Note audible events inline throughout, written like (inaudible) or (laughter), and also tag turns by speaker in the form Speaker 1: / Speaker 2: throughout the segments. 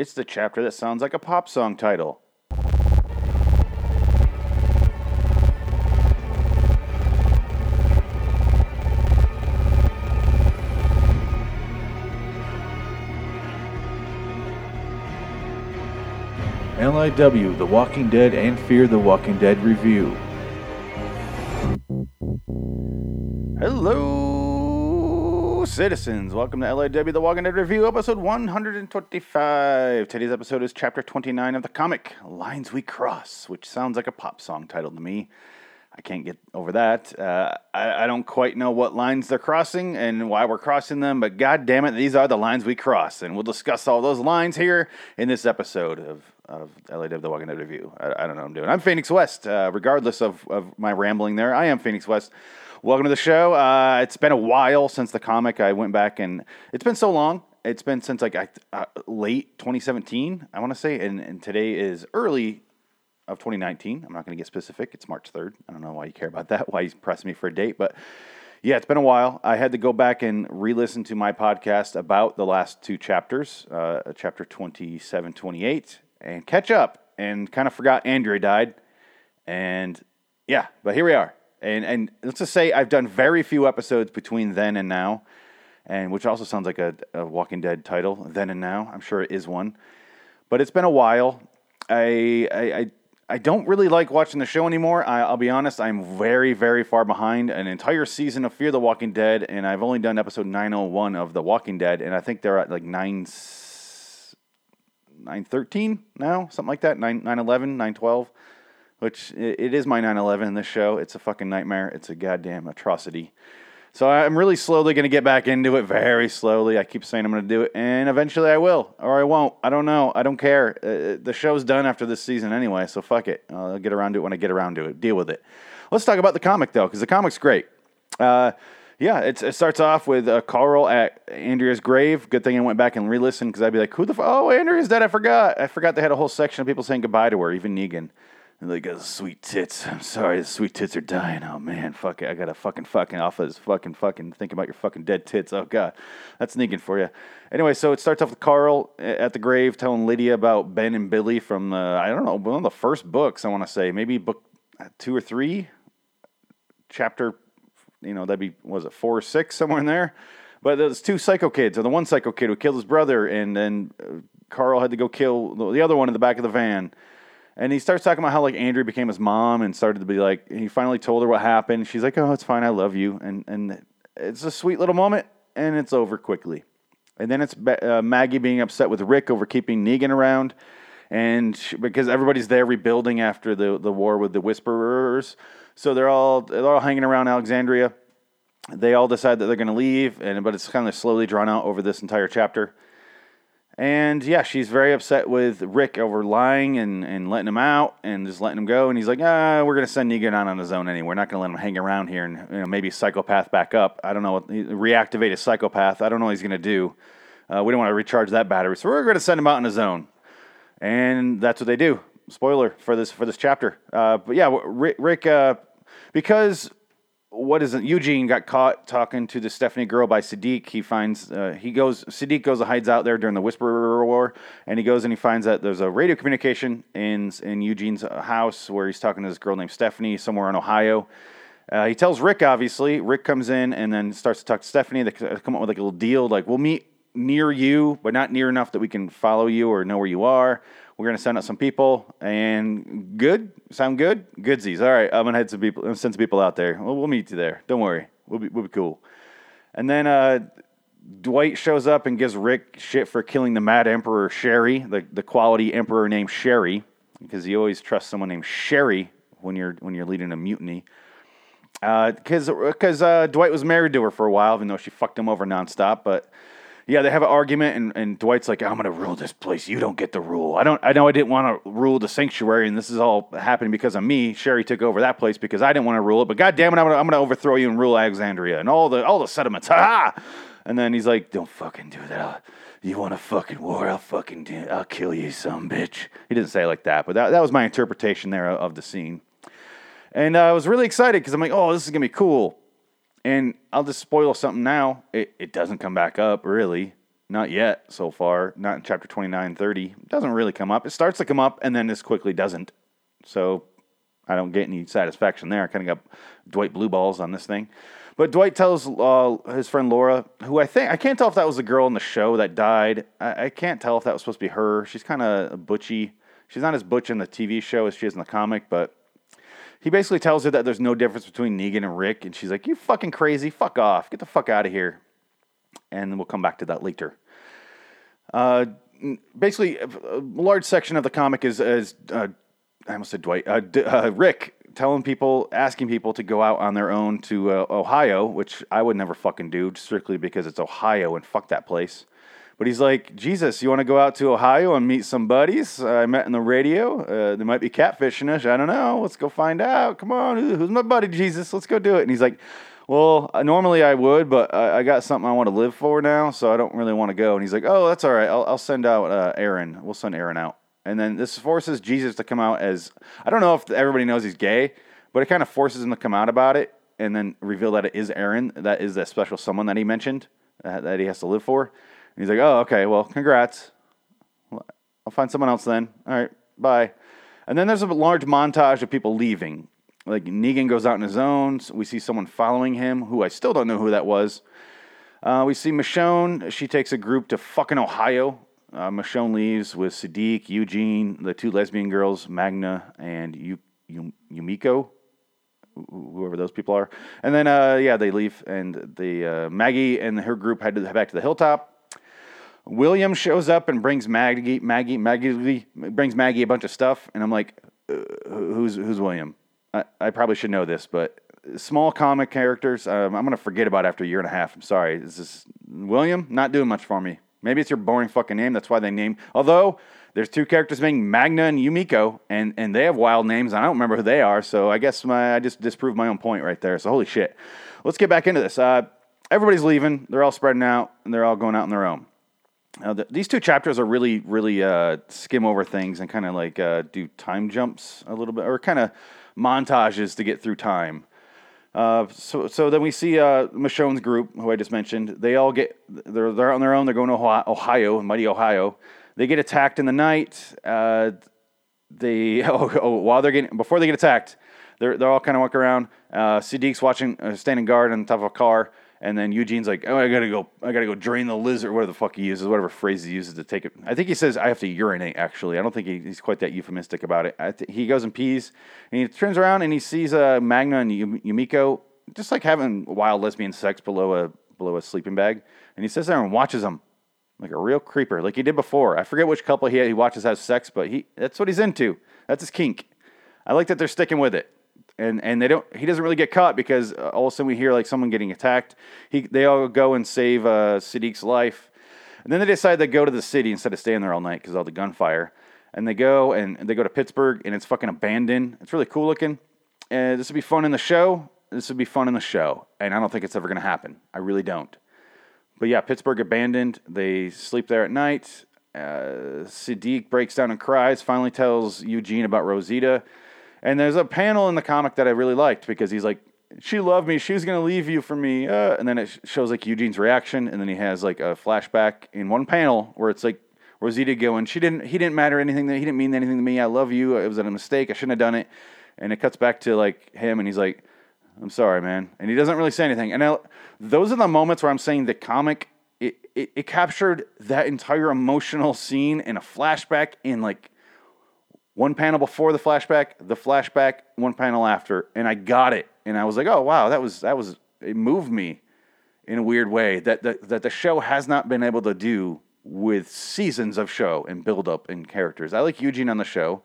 Speaker 1: It's the chapter that sounds like a pop song title. LIW, The Walking Dead, and Fear the Walking Dead review. Citizens. Welcome to LAW The Walking Dead review, episode 125. Today's episode is chapter 29 of the comic, Lines We Cross, which sounds like a pop song title to me. I can't get over that. Uh, I, I don't quite know what lines they're crossing and why we're crossing them, but god damn it, these are the lines we cross. And we'll discuss all those lines here in this episode of, of LAW The Walking Dead Review. I, I don't know what I'm doing. I'm Phoenix West, uh, regardless of, of my rambling there. I am Phoenix West. Welcome to the show. Uh, it's been a while since the comic. I went back and it's been so long. It's been since like uh, late 2017, I want to say, and, and today is early of 2019. I'm not going to get specific. It's March 3rd. I don't know why you care about that, (laughs) why you pressing me for a date, but yeah, it's been a while. I had to go back and re listen to my podcast about the last two chapters, uh, chapter 27, 28, and catch up and kind of forgot Andrea died. And yeah, but here we are. And, and let's just say I've done very few episodes between then and now, and which also sounds like a, a Walking Dead title, Then and Now. I'm sure it is one. But it's been a while. I, I, I I don't really like watching the show anymore. I, will be honest, I'm very, very far behind an entire season of Fear the Walking Dead, and I've only done episode 901 of The Walking Dead, and I think they're at like 9, 913 now, something like that, 9, 911, 912, which it, is my 911 in this show. It's a fucking nightmare. It's a goddamn atrocity. So I'm really slowly going to get back into it, very slowly. I keep saying I'm going to do it, and eventually I will, or I won't. I don't know. I don't care. Uh, the show's done after this season anyway, so fuck it. I'll get around to it when I get around to it. Deal with it. Let's talk about the comic though, because the comic's great. Uh, yeah, it starts off with uh, Carl at Andrea's grave. Good thing I went back and re-listened because I'd be like, "Who the f- oh Andrea's dead? I forgot. I forgot they had a whole section of people saying goodbye to her, even Negan." And like, oh, sweet tits. (laughs) I'm sorry, the sweet tits are dying. Oh man, fuck it. I gotta fucking fucking off of this fucking fucking think about your fucking dead tits. Oh god, that's Negan for you. Anyway, so it starts off with Carl at the grave telling Lydia about Ben and Billy from the I don't know one of the first books. I want to say maybe book two or three, chapter. You know that'd be was it four or six somewhere in there. But there's two psycho kids, or the one psycho kid who killed his brother, and then uh, Carl had to go kill the other one in the back of the van and he starts talking about how like Andrea became his mom and started to be like he finally told her what happened. She's like, "Oh, it's fine. I love you." And and it's a sweet little moment and it's over quickly. And then it's uh, Maggie being upset with Rick over keeping Negan around and she, because everybody's there rebuilding after the the war with the whisperers. So they're all they're all hanging around Alexandria. They all decide that they're going to leave and but it's kind of slowly drawn out over this entire chapter. And yeah, she's very upset with Rick over lying and, and letting him out and just letting him go. And he's like, ah, we're going to send Negan out on his own anyway. We're not going to let him hang around here and you know, maybe psychopath back up. I don't know what, reactivate a psychopath. I don't know what he's going to do. Uh, we don't want to recharge that battery. So we're going to send him out on his own. And that's what they do. Spoiler for this for this chapter. Uh, but yeah, Rick, uh, because what is it? Eugene got caught talking to the Stephanie girl by Siddiq. He finds uh, he goes Siddiq goes and hides out there during the Whisperer War, and he goes and he finds that there's a radio communication in in Eugene's house where he's talking to this girl named Stephanie somewhere in Ohio. Uh, he tells Rick obviously. Rick comes in and then starts to talk to Stephanie. They come up with like a little deal, like we'll meet near you, but not near enough that we can follow you or know where you are. We're gonna send out some people, and good. Sound good? Goodsies. All right, I'm gonna head some people, send some people out there. We'll, we'll meet you there. Don't worry. We'll be, we'll be cool. And then uh, Dwight shows up and gives Rick shit for killing the Mad Emperor Sherry, the, the quality emperor named Sherry, because he always trusts someone named Sherry when you're when you're leading a mutiny. Because uh, because uh, Dwight was married to her for a while, even though she fucked him over nonstop. But yeah, they have an argument, and, and Dwight's like, "I'm gonna rule this place. You don't get the rule. I don't. I know I didn't want to rule the sanctuary, and this is all happening because of me. Sherry took over that place because I didn't want to rule it. But God damn it, I'm gonna, I'm gonna overthrow you and rule Alexandria and all the all the settlements. Ha ha!" And then he's like, "Don't fucking do that. I'll, you want a fucking war? I'll fucking do. I'll kill you, some bitch." He didn't say it like that, but that that was my interpretation there of the scene. And uh, I was really excited because I'm like, "Oh, this is gonna be cool." And I'll just spoil something now. It, it doesn't come back up, really. Not yet so far. Not in chapter 29 30. It doesn't really come up. It starts to come up and then this quickly doesn't. So I don't get any satisfaction there. I kind of got Dwight blue balls on this thing. But Dwight tells uh, his friend Laura, who I think, I can't tell if that was the girl in the show that died. I, I can't tell if that was supposed to be her. She's kind of butchy. She's not as butch in the TV show as she is in the comic, but he basically tells her that there's no difference between Negan and Rick. And she's like, You fucking crazy. Fuck off. Get the fuck out of here. And we'll come back to that later. Uh, basically, a large section of the comic is, is uh, I almost said Dwight, uh, D- uh, Rick telling people, asking people to go out on their own to uh, Ohio, which I would never fucking do, strictly because it's Ohio and fuck that place. But he's like, Jesus, you want to go out to Ohio and meet some buddies I met in the radio? Uh, they might be catfishing us. I don't know. Let's go find out. Come on, who's my buddy, Jesus? Let's go do it. And he's like, well, normally I would, but I, I, got something I want to live for now, so I don't really want to go. And he's like, oh, that's all right. I'll, I'll send out uh, Aaron. We'll send Aaron out. And then this forces Jesus to come out as I don't know if everybody knows he's gay, but it kind of forces him to come out about it and then reveal that it is Aaron, that is that special someone that he mentioned uh, that he has to live for. And he's like, "Oh, okay. Well, congrats. I'll find someone else then. All right, bye." And then there's a large montage of people leaving. Like Negan goes out on his own. We see someone following him, who I still don't know who that was. Uh, we see Michonne. She takes a group to fucking Ohio uh, Michonne leaves with Siddiq, Eugene, the two lesbian girls, Magna and y- y- Yumiko, whoever those people are. And then, uh, yeah, they leave, and the uh, Maggie and her group head, to the, back to the hilltop. William shows up and brings Maggie, Maggie, Maggie brings Maggie a bunch of stuff, and I'm like, uh, who's who's William? I, I probably should know this, but small comic characters, um, I'm gonna forget about after a year and a half. I'm sorry. Is this William? Not doing much for me. Maybe it's your boring fucking name. That's why they named. Although there's two characters named Magna and Yumiko, and and they have wild names. I don't remember who they are. So I guess my I just disproved my own point right there. So holy shit. Let's get back into this. Uh, everybody's leaving. They're all spreading out, and they're all going out on their own. Now, the, these two chapters are really, really uh, skim over things and kind of like uh, do time jumps a little bit, or kind of montages to get through time. Uh, so, so then we see uh, Michonne's group, who I just mentioned. They all get they're they're on their own. They're going to Ohio, mighty Ohio. They get attacked in the night. Uh, they (laughs) oh, oh, while they're getting before they get attacked, they're they're all kind of walking around. Siddiq's watching, standing guard on top of a car. And then Eugene's like, "Oh, I gotta go. I gotta go drain the lizard. Whatever the fuck he uses, whatever phrase he uses to take it. I think he says I have to urinate. Actually, I don't think he, he's quite that euphemistic about it. Th- he goes and pees, and he turns around and he sees uh, Magna and Yumiko just like having wild lesbian sex below a below a sleeping bag, and he sits there and watches them like a real creeper, like he did before. I forget which couple he he watches have sex, but he that's what he's into. That's his kink. I like that they're sticking with it and and they don't. He doesn't really get caught because uh, all of a sudden we hear like someone getting attacked. He they all go and save uh, Siddiq's life, and then they decide to go to the city instead of staying there all night because all the gunfire. And they go and they go to Pittsburgh and it's fucking abandoned. It's really cool looking. And this would be fun in the show. This would be fun in the show, and I don't think it's ever going to happen. I really don't. But yeah, Pittsburgh abandoned. They sleep there at night. Uh, Siddiq breaks down and cries. Finally tells Eugene about Rosita and there's a panel in the comic that I really liked because he's like, she loved me. She was going to leave you for me. Uh, and then it shows like Eugene's reaction. And then he has like a flashback in one panel where it's like Rosita going, she didn't, he didn't matter anything. That, he didn't mean anything to me. I love you. It was a mistake. I shouldn't have done it. And it cuts back to like him and he's like, I'm sorry, man. And he doesn't really say anything. And I, those are the moments where I'm saying the comic, it, it, it captured that entire emotional scene in a flashback in like one panel before the flashback, the flashback, one panel after, and I got it. And I was like, oh wow, that was that was it moved me in a weird way that that, that the show has not been able to do with seasons of show and build up and characters. I like Eugene on the show.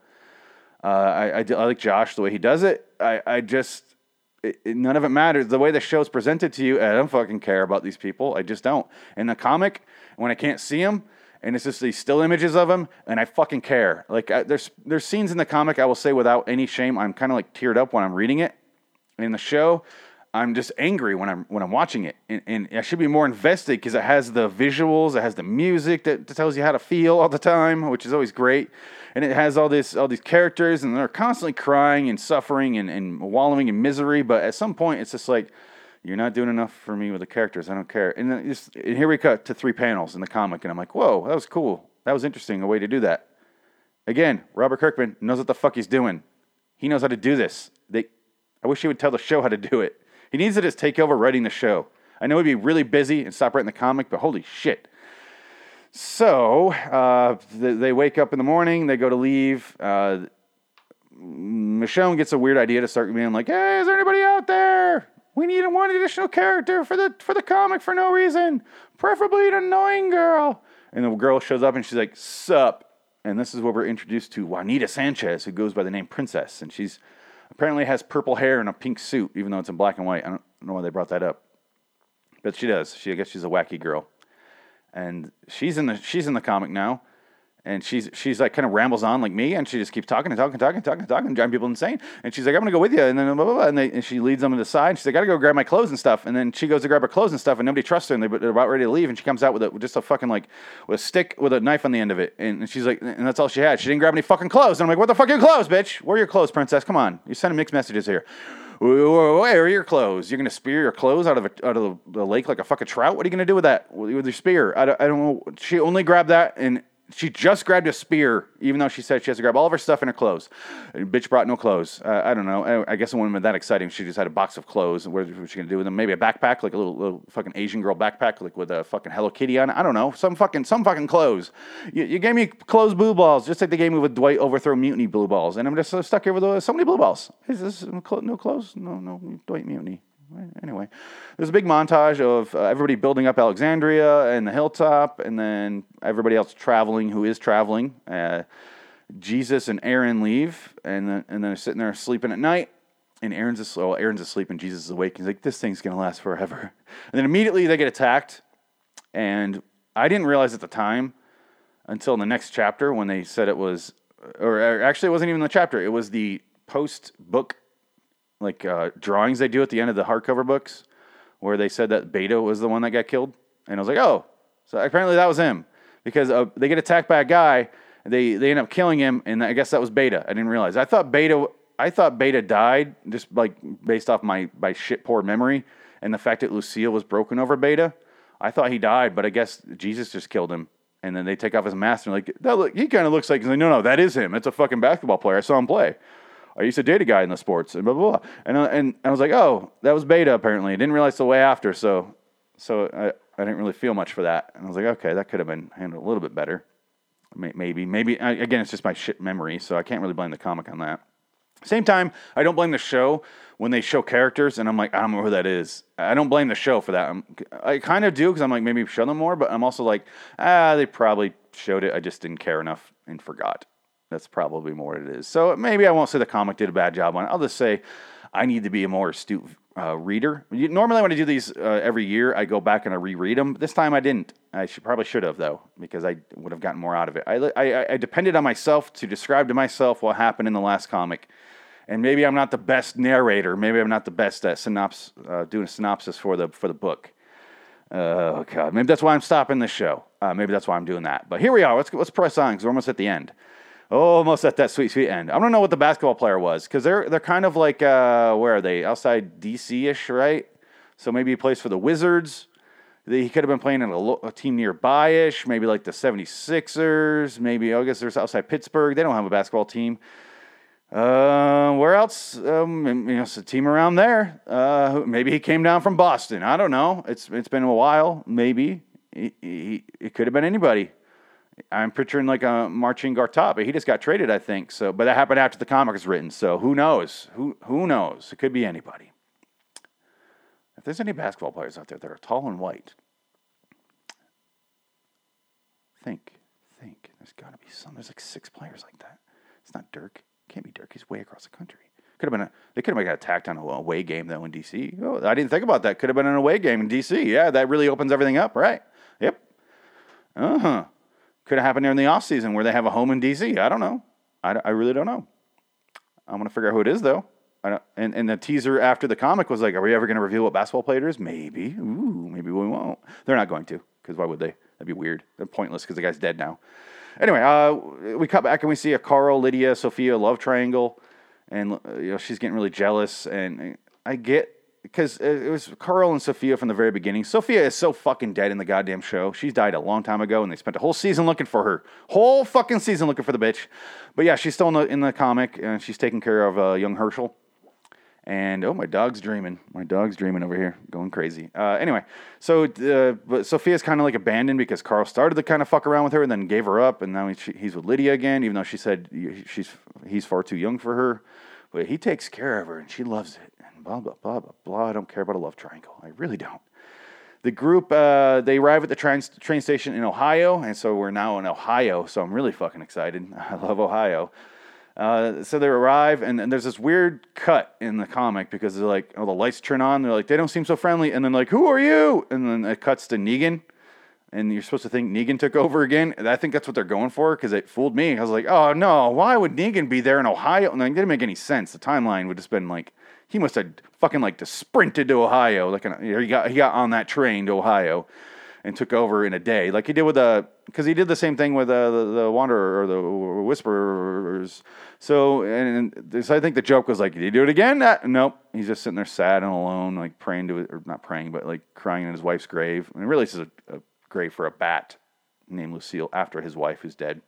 Speaker 1: Uh, I, I, I, like Josh the way he does it. I, I just it, it, none of it matters. The way the show's presented to you, I don't fucking care about these people. I just don't. In the comic, when I can't see them, and it's just these still images of him, and I fucking care. Like I, there's there's scenes in the comic I will say without any shame, I'm kind of like teared up when I'm reading it. In the show, I'm just angry when I'm when I'm watching it, and, and I should be more invested because it has the visuals, it has the music that, that, tells you how to feel all the time, which is always great, and it has all this all these characters, and they're constantly crying and suffering and, and wallowing in misery. But at some point, it's just like You're not doing enough for me with the characters. I don't care. And, then just, and here we cut to three panels in the comic, and I'm like, whoa, that was cool. That was interesting, a way to do that. Again, Robert Kirkman knows what the fuck he's doing. He knows how to do this. They, I wish he would tell the show how to do it. He needs to just take over writing the show. I know he'd be really busy and stop writing the comic, but holy shit. So uh, they wake up in the morning, they go to leave. Uh, Michonne gets a weird idea to start being like, "Hey, is there anybody out there? We need one additional character for the for the comic for no reason, preferably an annoying girl." And the girl shows up and she's like, "Sup?" And this is where we're introduced to Juanita Sanchez, who goes by the name Princess, and she's apparently has purple hair and a pink suit, even though it's in black and white. I don't know why they brought that up, but she does. She I guess she's a wacky girl, and she's in the she's in the comic now and she's she's like kind of rambles on like me, and she just keeps talking and talking and talking and talking and talking, driving people insane. And she's like, "I'm gonna go with you," and then blah blah blah, and, they, and she leads them to the side. And she's like, "I gotta go grab my clothes and stuff." And then she goes to grab her clothes and stuff, and nobody trusts her, and they're about ready to leave, and she comes out with, a, just a fucking like with a stick with a knife on the end of it, and she's like, and that's all she had. She didn't grab any fucking clothes. And I'm like, "What the fuck are your clothes, bitch? Where are your clothes, princess? Come on, you're sending mixed messages here." Where are your clothes? You're gonna spear your clothes out of a, out of the, the, lake like a fucking trout? What are you gonna do with that with your spear? I don't, I don't know. She only grabbed that and she just grabbed a spear, even though she said she has to grab all of her stuff in her clothes. bitch brought no clothes. Uh, I don't know. I, I, guess it wouldn't have been that exciting. She just had a box of clothes. What was she gonna do with them? Maybe a backpack, like a little, little fucking Asian girl backpack, like with a fucking Hello Kitty on it. I don't know. Some fucking some fucking clothes. You, you gave me clothes blue balls, just like they gave me with Dwight overthrow mutiny blue balls, and I'm just stuck here with uh, so many blue balls. Is this no clothes? No, no Dwight mutiny. Anyway, there's a big montage of uh, everybody building up Alexandria and the hilltop, and then everybody else traveling who is traveling. Uh, Jesus and Aaron leave, and then and then they're sitting there sleeping at night. And Aaron's asleep. Oh, Aaron's asleep, and Jesus is awake. He's like, "This thing's gonna last forever." (laughs) And then immediately they get attacked, and I didn't realize at the time until the next chapter when they said it was, or actually it wasn't even the chapter. It was the post book like uh, drawings they do at the end of the hardcover books, where they said that Beta was the one that got killed, and I was like, oh, so apparently that was him because uh, they get attacked by a guy, they they end up killing him, and I guess that was Beta. I didn't realize. I thought Beta, I thought Beta died just like based off my my shit poor memory and the fact that Lucille was broken over Beta. I thought he died, but I guess Jesus just killed him. And then they take off his mask and like, that look, he kind of looks like, like, no, no, that is him. It's a fucking basketball player. I saw him play. I used to date a guy in the sports and blah blah blah. And uh, and I was like, oh, that was beta apparently. I didn't realize the way after, so so I, I didn't really feel much for that. And I was like, okay, that could have been handled a little bit better. Maybe maybe again, it's just my shit memory, so I can't really blame the comic on that. Same time, I don't blame the show when they show characters and I'm like, I don't know who that is. I don't blame the show for that. I'm, i kind of do because I'm like, maybe show them more, but I'm also like, ah, they probably showed it. I just didn't care enough and forgot. That's probably more what it is. So maybe I won't say the comic did a bad job on it. I'll just say I need to be a more astute uh, reader. Normally, when I do these uh, every year, I go back and I reread them. This time, I didn't. I should probably should have though, because I would have gotten more out of it. I, I, I depended on myself to describe to myself what happened in the last comic, and maybe I'm not the best narrator. Maybe I'm not the best at synops, uh, doing a synopsis for the for the book. Oh god, maybe that's why I'm stopping this show. Uh, maybe that's why I'm doing that. But here we are. Let's let's press on because we're almost at the end almost at that sweet sweet end. I don't know what the basketball player was because they're they're kind of like uh, where are they outside DC ish, right? So maybe he plays for the Wizards. He could have been playing in a, a team nearby ish, maybe like the 76ers. Maybe I guess there's outside Pittsburgh. They don't have a basketball team. Uh, where else? Um, you know, it's a team around there. Uh, maybe he came down from Boston. I don't know. It's it's been a while. Maybe he, he, it could have been anybody. I'm picturing like a Marcin Gortat, but he just got traded, I think. So, but that happened after the comic was written. So who knows? Who who knows? It could be anybody. If there's any basketball players out there that are tall and white, think, think. There's got to be some. There's like six players like that. It's not Dirk. Can't be Dirk. He's way across the country. Could have been a. They could have got attacked on a away game though in DC. Oh, I didn't think about that. Could have been an away game in DC. Yeah, that really opens everything up, right? Yep. Uh huh. Could have happened during the off season where they have a home in DC. I don't know. I, I really don't know. I'm gonna figure out who it is though. and, and the teaser after the comic was like, "Are we ever gonna reveal what basketball player it is? Maybe. Ooh, maybe we won't. They're not going to, because why would they? That'd be weird. They're pointless because the guy's dead now. Anyway, uh, we cut back and we see a Carl, Lydia, Sophia love triangle, and uh, you know she's getting really jealous. And I get because it was Carl and Sophia from the very beginning. Sophia is so fucking dead in the goddamn show. She's died a long time ago, and they spent a whole season looking for her. Whole fucking season looking for the bitch. But yeah, she's still in the, in the comic, and she's taking care of uh, young Hershel. And oh, my dog's dreaming. My dog's dreaming over here, going crazy. Uh, anyway, so uh, but Sophia's kind of like abandoned because Carl started to kind of fuck around with her and then gave her up, and now he, he's with Lydia again, even though she said she's he's far too young for her. But he takes care of her, and she loves it. Blah blah blah blah blah. I don't care about a love triangle. I really don't. The group uh, they arrive at the train train station in Ohio, and so we're now in Ohio. So I'm really fucking excited. (laughs) I love Ohio. Uh, so they arrive, and, and, there's this weird cut in the comic because they're like, oh, the lights turn on. They're like, they don't seem so friendly. And then, like, who are you? And then it cuts to Negan. And you're supposed to think Negan took over again. I think that's what they're going for because it fooled me. I was like, oh, no, why would Negan be there in Ohio? And it didn't make any sense. The timeline would have been like, he must have fucking like just sprinted to Ohio. Like, he got, he got on that train to Ohio and took over in a day, like he did with the because he did the same thing with uh, the the Wanderer or the Whisperers. So and, so I think the joke was like, did he do it again? Uh, nope. He's just sitting there sad and alone, like praying to or not praying, but like crying in his wife's grave. And really, this is a, a grave for a bat named Lucille after his wife who's dead.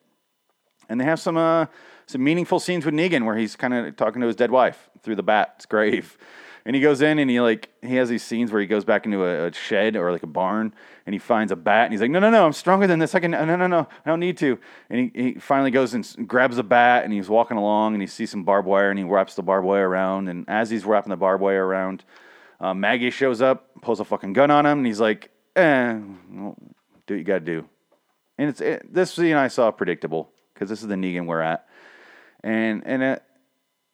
Speaker 1: And they have some uh, some meaningful scenes with Negan where he's kind of talking to his dead wife through the bat's grave. And he goes in and he like he has these scenes where he goes back into a, a, shed or like a barn and he finds a bat and he's like, no, no, no, I'm stronger than this. I can, no, no, no, I don't need to. And he, he finally goes and grabs a bat and he's walking along and he sees some barbed wire and he wraps the barbed wire around. And as he's wrapping the barbed wire around, uh, Maggie shows up, pulls a fucking gun on him, and he's like, eh, well, do what you gotta do. And it's it, this scene I saw predictable because this is the Negan we're at, and and it,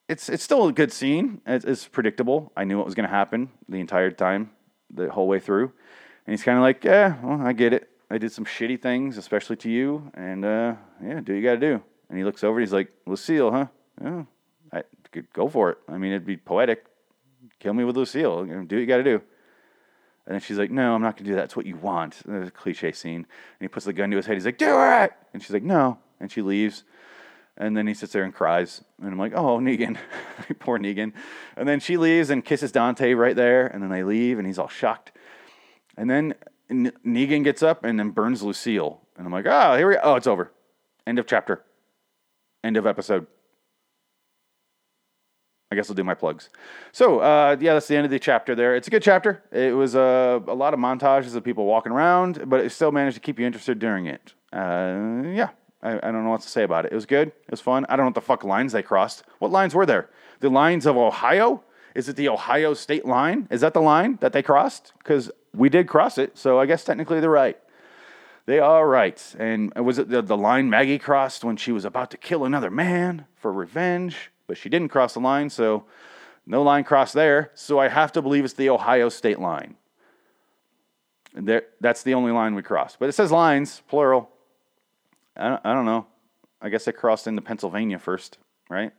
Speaker 1: it's it's still a good scene. It's, it's predictable. I knew what was going to happen the entire time, the whole way through. And he's kind of like, yeah, well, I get it. I did some shitty things, especially to you, and uh, yeah, do what you got to do. And he looks over. and He's like, Lucille, huh? Yeah, I could go for it. I mean, it'd be poetic. Kill me with Lucille. Do what you got to do. And then she's like, No, I'm not going to do that. It's what you want. A cliche scene. And he puts the gun to his head. He's like, Do it. And she's like, No. And she leaves. And then he sits there and cries. And I'm like, oh, (laughs) Negan. (laughs) Poor Negan. And then she leaves and kisses Dante right there. And then they leave and he's all shocked. And then Negan gets up and then burns Lucille. And I'm like, oh, here we go. Oh, it's over. End of chapter. End of episode. I guess I'll do my plugs. So, uh, yeah, that's the end of the chapter there. It's a good chapter. It was uh, a lot of montages of people walking around, but it still managed to keep you interested during it. Uh, yeah, I, I, don't know what to say about it. It was good. It was fun. I don't know what the fuck lines they crossed. What lines were there? The lines of Ohio? Is it the Ohio state line? Is that the line that they crossed? Because we did cross it, so I guess technically they're right. They are right. And was it the, the line Maggie crossed when she was about to kill another man for revenge? But she didn't cross the line, so no line crossed there. So I have to believe it's the Ohio state line. There, that's the only line we crossed. But it says lines, plural. I don't, I don't know. I guess they crossed into Pennsylvania first, right?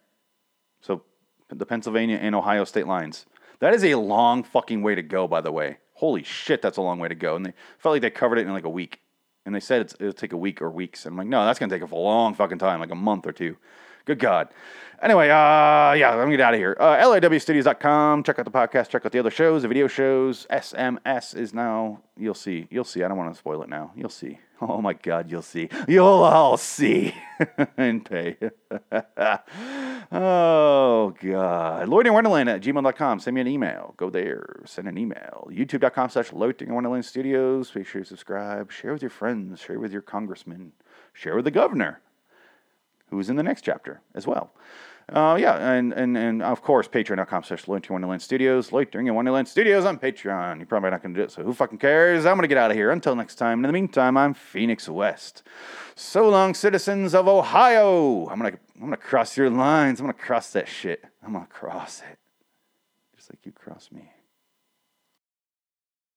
Speaker 1: So the Pennsylvania and Ohio state lines. That is a long fucking way to go, by the way. Holy shit, that's a long way to go. And they felt like they covered it in like a week. And they said it'll take a week or weeks. And I'm like, no, that's going to take a long fucking time, like a month or two. Good God. Anyway, uh, yeah, let me get out of here. Uh, LIWstudios.com. Check out the podcast. Check out the other shows, the video shows. SMS is now, you'll see. You'll see. I don't want to spoil it now. You'll see. Oh my God, you'll see. You'll all see (laughs) and pay. oh God. Loitering Wonderland at gmail.com. Send me an email. Go there. Send an email. YouTube.com slash Loitering Wonderland Studios. Make sure you subscribe. Share with your friends. Share with your congressman. Share with the governor, who's in the next chapter as well. Uh, yeah, and, and, and of course, patreon.com slash Loitering Wonderland Studios. Loitering in Wonderland Studios on Patreon. You're probably not going to do it, so who fucking cares? I'm going to get out of here. Until next time. In the meantime, I'm Phoenix West. So long, citizens of Ohio. I'm going to I'm gonna cross your lines. I'm going to cross that shit. I'm going to cross it. Just like you cross me.